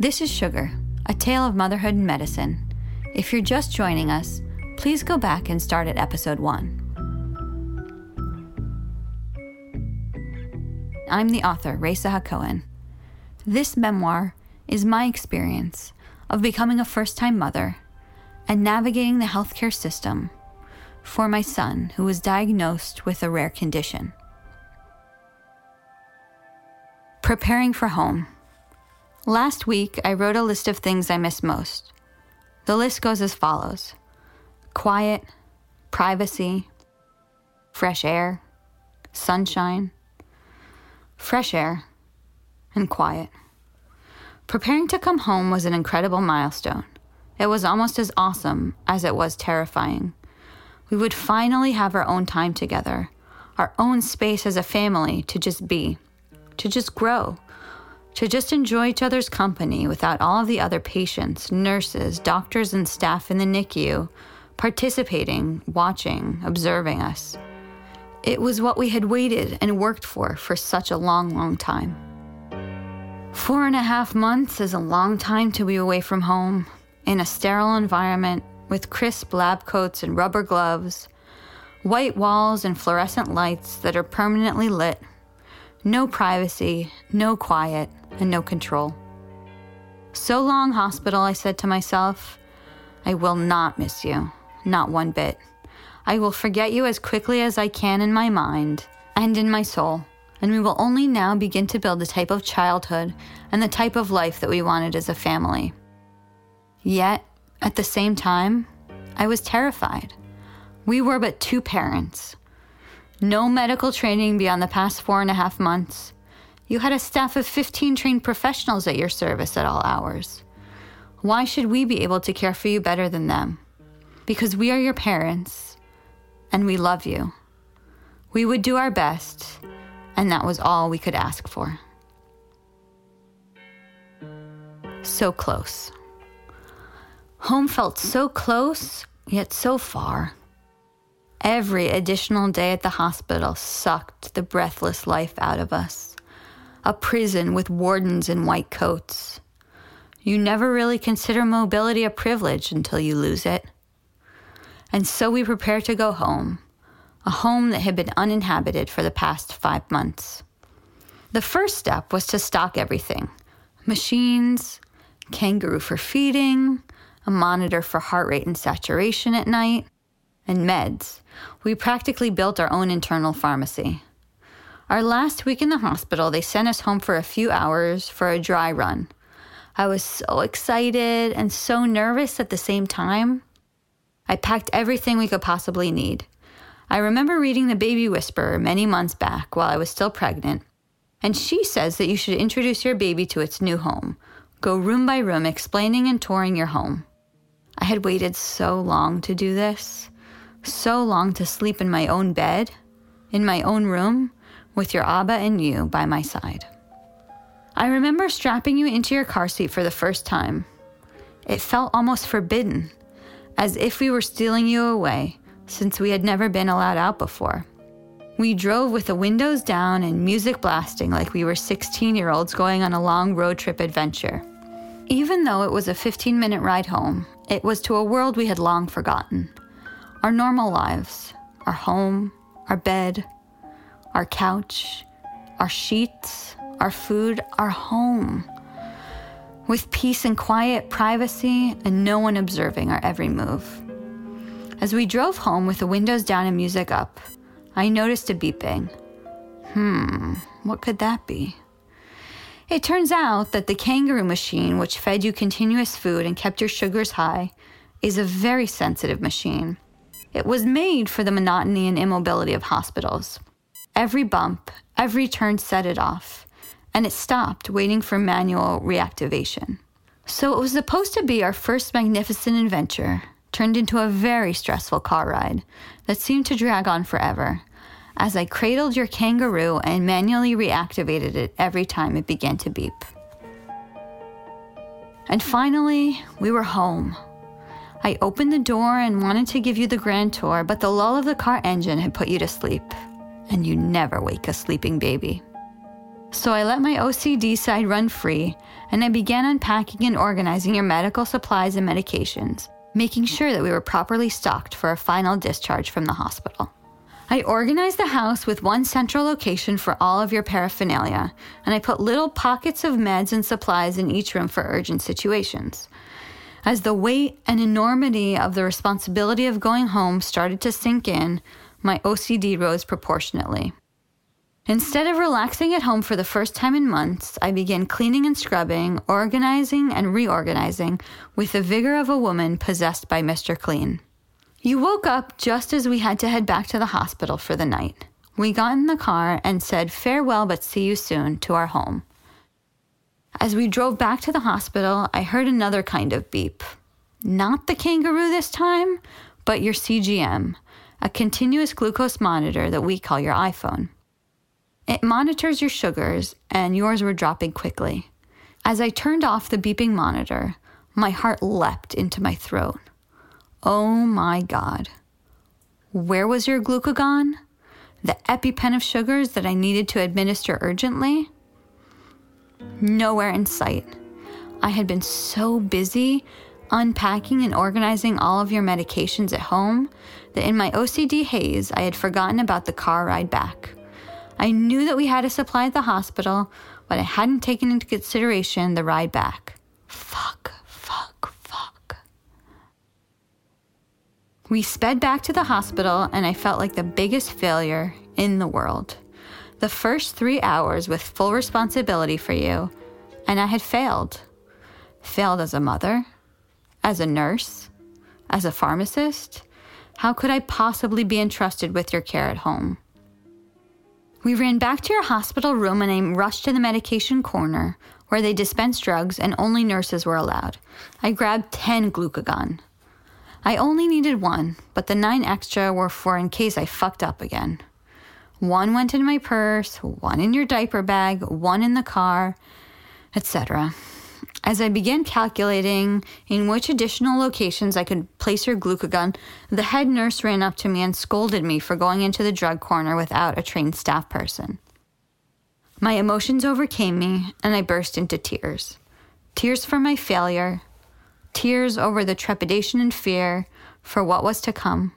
This is Sugar, a tale of motherhood and medicine. If you're just joining us, please go back and start at episode one. I'm the author, Raisa Hacohen. This memoir is my experience of becoming a first time mother and navigating the healthcare system for my son who was diagnosed with a rare condition. Preparing for home. Last week, I wrote a list of things I miss most. The list goes as follows quiet, privacy, fresh air, sunshine, fresh air, and quiet. Preparing to come home was an incredible milestone. It was almost as awesome as it was terrifying. We would finally have our own time together, our own space as a family to just be, to just grow, to just enjoy each other's company without all of the other patients, nurses, doctors, and staff in the NICU participating, watching, observing us. It was what we had waited and worked for for such a long, long time. Four and a half months is a long time to be away from home, in a sterile environment with crisp lab coats and rubber gloves, white walls and fluorescent lights that are permanently lit, no privacy, no quiet, and no control. So long, hospital, I said to myself. I will not miss you, not one bit. I will forget you as quickly as I can in my mind and in my soul and we will only now begin to build the type of childhood and the type of life that we wanted as a family. Yet, at the same time, I was terrified. We were but two parents. No medical training beyond the past four and a half months. You had a staff of 15 trained professionals at your service at all hours. Why should we be able to care for you better than them? Because we are your parents and we love you. We would do our best and that was all we could ask for. So close. Home felt so close, yet so far. Every additional day at the hospital sucked the breathless life out of us. A prison with wardens in white coats. You never really consider mobility a privilege until you lose it. And so we prepare to go home a home that had been uninhabited for the past five months. The first step was to stock everything machines, kangaroo for feeding, a monitor for heart rate and saturation at night, and meds. We practically built our own internal pharmacy. Our last week in the hospital, they sent us home for a few hours for a dry run. I was so excited and so nervous at the same time. I packed everything we could possibly need I remember reading The Baby Whisperer many months back while I was still pregnant, and she says that you should introduce your baby to its new home. Go room by room, explaining and touring your home. I had waited so long to do this, so long to sleep in my own bed, in my own room, with your Abba and you by my side. I remember strapping you into your car seat for the first time. It felt almost forbidden, as if we were stealing you away since we had never been allowed out before. We drove with the windows down and music blasting like we were 16 year olds going on a long road trip adventure. Even though it was a 15 minute ride home, it was to a world we had long forgotten. Our normal lives, our home, our bed, our couch, our sheets, our food, our home. With peace and quiet, privacy, and no one observing our every move. As we drove home with the windows down and music up, I noticed a beeping. Hmm, what could that be? It turns out that the kangaroo machine, which fed you continuous food and kept your sugars high, is a very sensitive machine. It was made for the monotony and immobility of hospitals. Every bump, every turn set it off, and it stopped, waiting for manual reactivation. So it was supposed to be our first magnificent adventure, turned into a very stressful car ride that seemed to drag on forever as I cradled your kangaroo and manually reactivated it every time it began to beep. And finally, we were home. I opened the door and wanted to give you the grand tour, but the lull of the car engine had put you to sleep, and you never wake a sleeping baby. So I let my OCD side run free and I began unpacking and organizing your medical supplies and medications, making sure that we were properly stocked for a final discharge from the hospital. I organized the house with one central location for all of your paraphernalia, and I put little pockets of meds and supplies in each room for urgent situations. As the weight and enormity of the responsibility of going home started to sink in, my OCD rose proportionately. Instead of relaxing at home for the first time in months, I began cleaning and scrubbing, organizing and reorganizing with the vigor of a woman possessed by Mr. Clean. You woke up just as we had to head back to the hospital for the night. We got in the car and said farewell but see you soon to our home. As we drove back to the hospital, I heard another kind of beep. Not the kangaroo this time, but your CGM, a continuous glucose monitor that we call your iPhone. It monitors your sugars, and yours were dropping quickly. As I turned off the beeping monitor, my heart leapt into my throat. Oh my God. Where was your glucagon? The EpiPen of sugars that I needed to administer urgently? Nowhere in sight. I had been so busy unpacking and organizing all of your medications at home that in my OCD haze, I had forgotten about the car ride back. I knew that we had a supply at the hospital, but I hadn't taken into consideration the ride back. Fuck, fuck, fuck. We sped back to the hospital, and I felt like the biggest failure in the world. The first three hours with full responsibility for you, and I had failed. Failed as a mother, as a nurse, as a pharmacist. How could I possibly be entrusted with your care at home? We ran back to your hospital room and I rushed to the medication corner where they dispensed drugs and only nurses were allowed. I grabbed 10 glucagon. I only needed one, but the nine extra were for in case I fucked up again. One went in my purse, one in your diaper bag, one in the car, etc. As I began calculating in which additional locations I could place her glucagon, the head nurse ran up to me and scolded me for going into the drug corner without a trained staff person. My emotions overcame me, and I burst into tears. Tears for my failure, tears over the trepidation and fear for what was to come,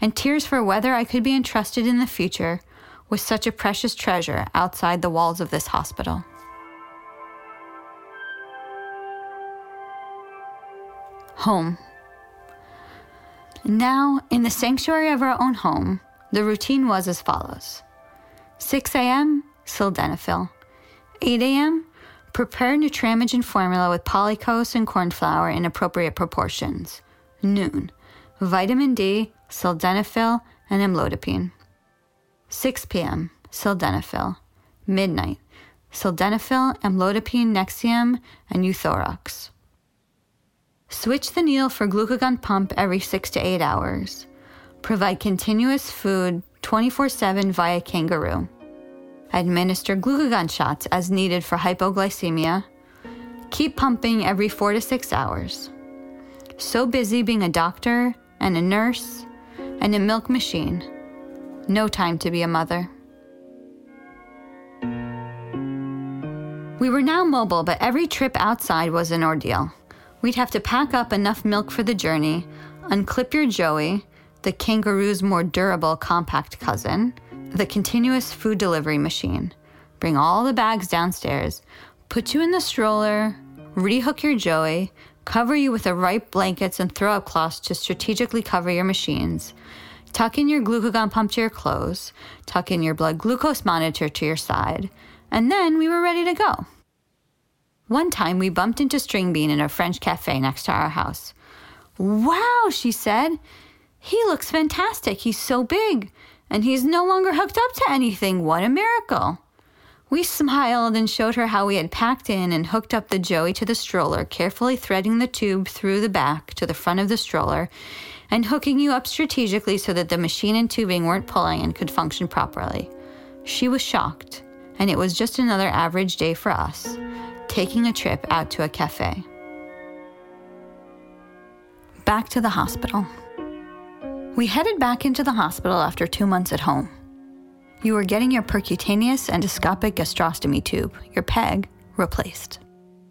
and tears for whether I could be entrusted in the future with such a precious treasure outside the walls of this hospital. Home. Now, in the sanctuary of our own home, the routine was as follows 6 a.m., sildenafil. 8 a.m., prepare Nutramigen formula with polycose and corn flour in appropriate proportions. Noon, vitamin D, sildenafil, and amlodipine. 6 p.m., sildenafil. Midnight, sildenafil, amlodipine, Nexium, and euthyrox. Switch the needle for glucagon pump every 6 to 8 hours. Provide continuous food 24 7 via kangaroo. Administer glucagon shots as needed for hypoglycemia. Keep pumping every 4 to 6 hours. So busy being a doctor and a nurse and a milk machine. No time to be a mother. We were now mobile, but every trip outside was an ordeal. We'd have to pack up enough milk for the journey, unclip your Joey, the kangaroo's more durable compact cousin, the continuous food delivery machine, bring all the bags downstairs, put you in the stroller, rehook your Joey, cover you with the right blankets and throw up cloths to strategically cover your machines, tuck in your glucagon pump to your clothes, tuck in your blood glucose monitor to your side, and then we were ready to go. One time we bumped into Stringbean in a French cafe next to our house. Wow, she said. He looks fantastic. He's so big. And he's no longer hooked up to anything. What a miracle. We smiled and showed her how we had packed in and hooked up the Joey to the stroller, carefully threading the tube through the back to the front of the stroller and hooking you up strategically so that the machine and tubing weren't pulling and could function properly. She was shocked, and it was just another average day for us taking a trip out to a cafe. Back to the hospital. We headed back into the hospital after two months at home. you were getting your percutaneous endoscopic gastrostomy tube, your PEG, replaced.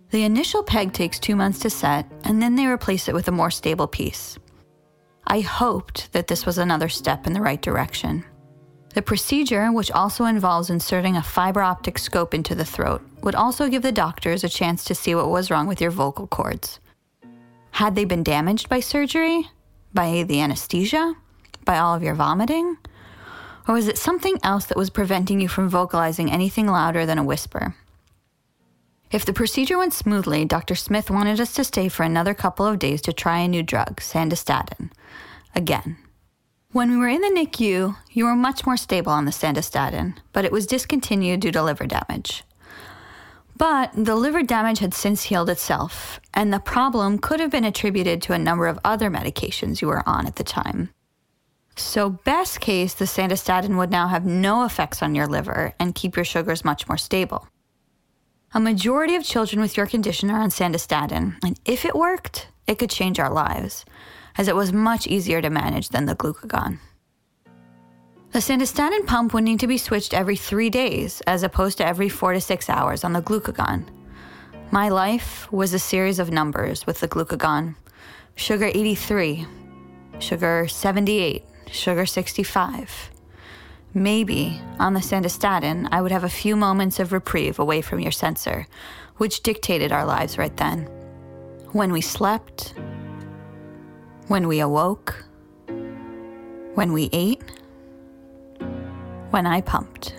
The initial PEG takes two months to set, and then they replace it with a more stable piece. I hoped that this was another step in the right direction. The procedure, which also involves inserting a fiber optic scope into the throat, would also give the doctors a chance to see what was wrong with your vocal cords. Had they been damaged by surgery? By the anesthesia? By all of your vomiting? Or was it something else that was preventing you from vocalizing anything louder than a whisper? If the procedure went smoothly, Dr. Smith wanted us to stay for another couple of days to try a new drug, sandostatin. Again. When we were in the NICU, you were much more stable on the sandostatin, but it was discontinued due to liver damage. But the liver damage had since healed itself, and the problem could have been attributed to a number of other medications you were on at the time. So, best case, the sandostatin would now have no effects on your liver and keep your sugars much more stable. A majority of children with your condition are on sandostatin, and if it worked, it could change our lives, as it was much easier to manage than the glucagon. The sandostatin pump would need to be switched every three days, as opposed to every four to six hours on the glucagon. My life was a series of numbers with the glucagon sugar 83, sugar 78, sugar 65. Maybe on the sandostatin, I would have a few moments of reprieve away from your sensor, which dictated our lives right then. When we slept, when we awoke, when we ate, when I pumped.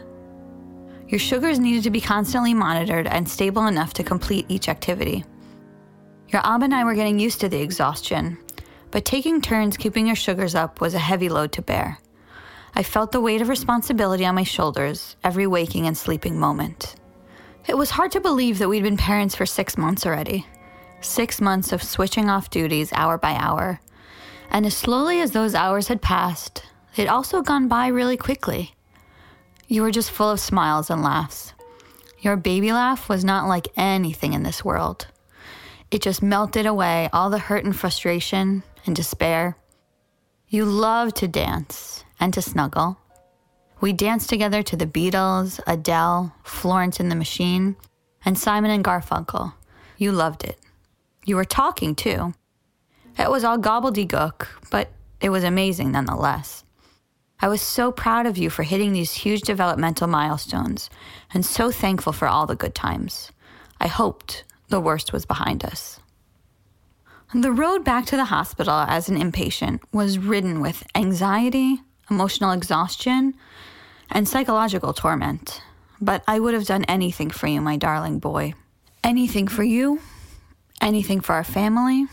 Your sugars needed to be constantly monitored and stable enough to complete each activity. Your Ab and I were getting used to the exhaustion, but taking turns keeping your sugars up was a heavy load to bear. I felt the weight of responsibility on my shoulders every waking and sleeping moment. It was hard to believe that we'd been parents for six months already. Six months of switching off duties hour by hour. And as slowly as those hours had passed, they'd also gone by really quickly. You were just full of smiles and laughs. Your baby laugh was not like anything in this world. It just melted away all the hurt and frustration and despair. You loved to dance and to snuggle. We danced together to the Beatles, Adele, Florence and the Machine, and Simon and Garfunkel. You loved it. You were talking too. It was all gobbledygook, but it was amazing nonetheless. I was so proud of you for hitting these huge developmental milestones and so thankful for all the good times. I hoped the worst was behind us. The road back to the hospital as an inpatient was ridden with anxiety, emotional exhaustion, and psychological torment. But I would have done anything for you, my darling boy. Anything for you, anything for our family.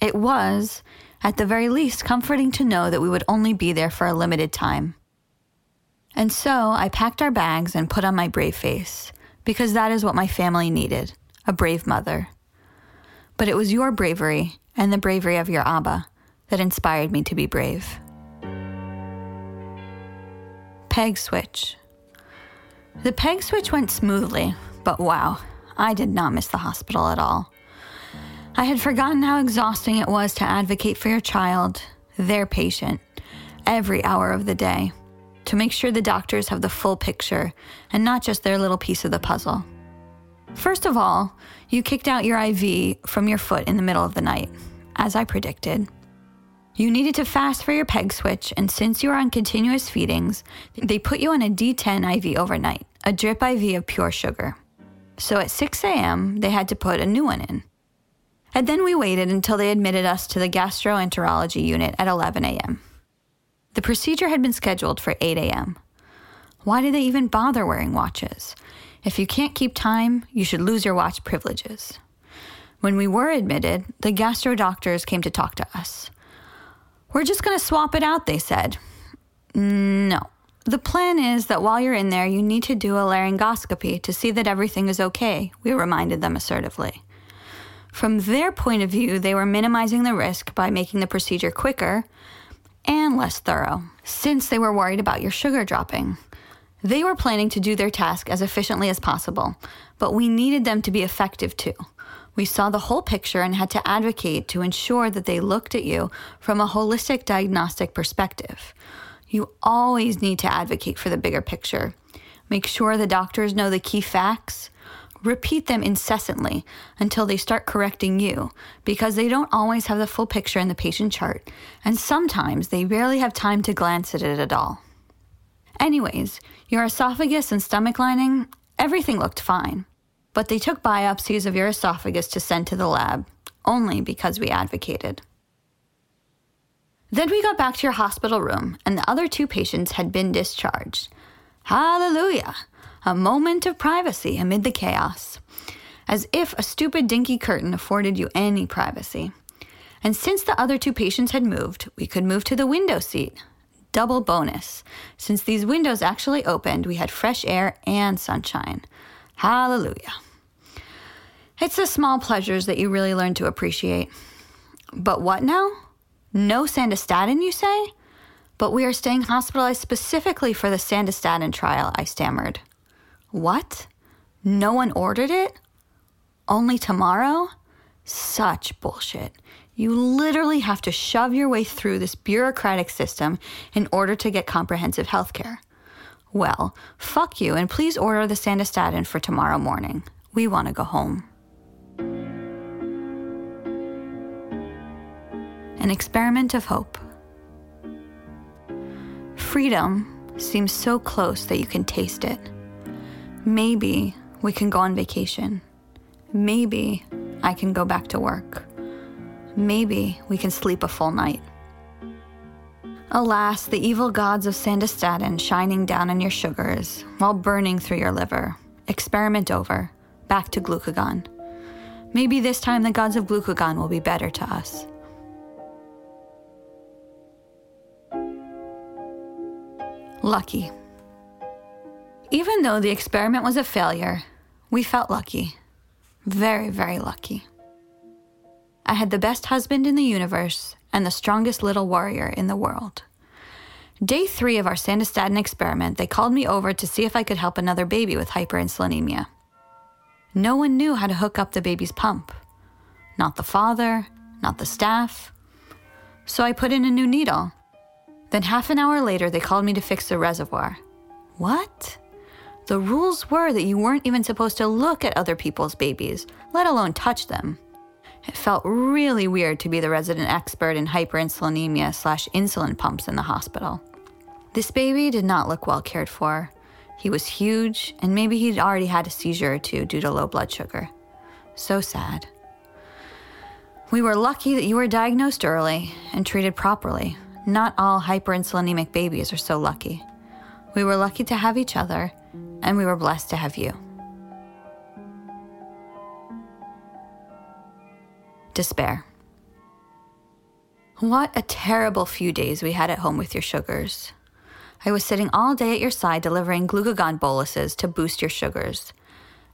It was, at the very least, comforting to know that we would only be there for a limited time. And so I packed our bags and put on my brave face, because that is what my family needed a brave mother. But it was your bravery and the bravery of your Abba that inspired me to be brave. peg switch. The peg switch went smoothly, but wow, I did not miss the hospital at all. I had forgotten how exhausting it was to advocate for your child, their patient, every hour of the day, to make sure the doctors have the full picture and not just their little piece of the puzzle. First of all, you kicked out your IV from your foot in the middle of the night, as I predicted. You needed to fast for your peg switch, and since you were on continuous feedings, they put you on a D10 IV overnight, a drip IV of pure sugar. So at 6 a.m., they had to put a new one in. And then we waited until they admitted us to the gastroenterology unit at 11 a.m. The procedure had been scheduled for 8 a.m. Why did they even bother wearing watches? If you can't keep time, you should lose your watch privileges. When we were admitted, the gastro doctors came to talk to us. We're just going to swap it out, they said. Mm, no. The plan is that while you're in there, you need to do a laryngoscopy to see that everything is okay, we reminded them assertively. From their point of view, they were minimizing the risk by making the procedure quicker and less thorough, since they were worried about your sugar dropping. They were planning to do their task as efficiently as possible, but we needed them to be effective too. We saw the whole picture and had to advocate to ensure that they looked at you from a holistic diagnostic perspective. You always need to advocate for the bigger picture. Make sure the doctors know the key facts. Repeat them incessantly until they start correcting you because they don't always have the full picture in the patient chart, and sometimes they barely have time to glance at it at all. Anyways, your esophagus and stomach lining, everything looked fine. But they took biopsies of your esophagus to send to the lab, only because we advocated. Then we got back to your hospital room, and the other two patients had been discharged. Hallelujah! A moment of privacy amid the chaos. As if a stupid dinky curtain afforded you any privacy. And since the other two patients had moved, we could move to the window seat. Double bonus. Since these windows actually opened, we had fresh air and sunshine. Hallelujah. It's the small pleasures that you really learn to appreciate. But what now? No sandostatin, you say? But we are staying hospitalized specifically for the sandostatin trial, I stammered. What? No one ordered it? Only tomorrow? Such bullshit. You literally have to shove your way through this bureaucratic system in order to get comprehensive health care. Well, fuck you, and please order the sandostatin for tomorrow morning. We want to go home. An experiment of hope. Freedom seems so close that you can taste it. Maybe we can go on vacation. Maybe I can go back to work. Maybe we can sleep a full night. Alas, the evil gods of sandostatin shining down on your sugars while burning through your liver. Experiment over. Back to glucagon. Maybe this time the gods of glucagon will be better to us. Lucky. Even though the experiment was a failure, we felt lucky. Very, very lucky. I had the best husband in the universe and the strongest little warrior in the world. Day three of our sandostatin experiment, they called me over to see if I could help another baby with hyperinsulinemia. No one knew how to hook up the baby's pump. Not the father, not the staff. So I put in a new needle then half an hour later, they called me to fix the reservoir. What? The rules were that you weren't even supposed to look at other people's babies, let alone touch them. It felt really weird to be the resident expert in hyperinsulinemia slash insulin pumps in the hospital. This baby did not look well cared for. He was huge, and maybe he'd already had a seizure or two due to low blood sugar. So sad. We were lucky that you were diagnosed early and treated properly, not all hyperinsulinemic babies are so lucky. We were lucky to have each other, and we were blessed to have you. Despair. What a terrible few days we had at home with your sugars. I was sitting all day at your side delivering glucagon boluses to boost your sugars,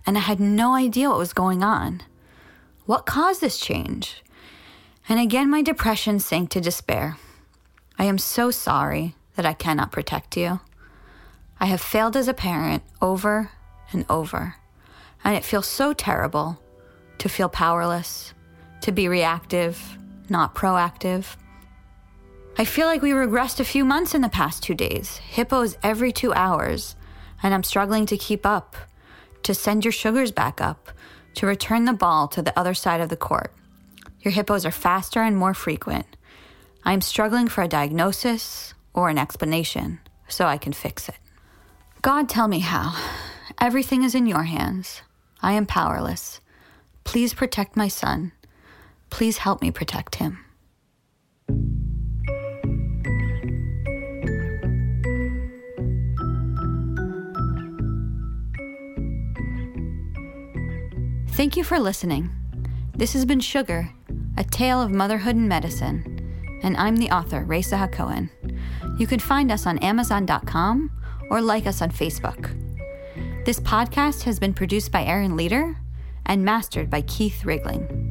and I had no idea what was going on. What caused this change? And again, my depression sank to despair. I am so sorry that I cannot protect you. I have failed as a parent over and over, and it feels so terrible to feel powerless, to be reactive, not proactive. I feel like we regressed a few months in the past two days, hypos every two hours, and I'm struggling to keep up, to send your sugars back up, to return the ball to the other side of the court. Your hypos are faster and more frequent. I am struggling for a diagnosis or an explanation so I can fix it. God, tell me how. Everything is in your hands. I am powerless. Please protect my son. Please help me protect him. Thank you for listening. This has been Sugar, a tale of motherhood and medicine and I'm the author, Raisa HaKohen. You can find us on Amazon.com or like us on Facebook. This podcast has been produced by Aaron Leader and mastered by Keith Rigling.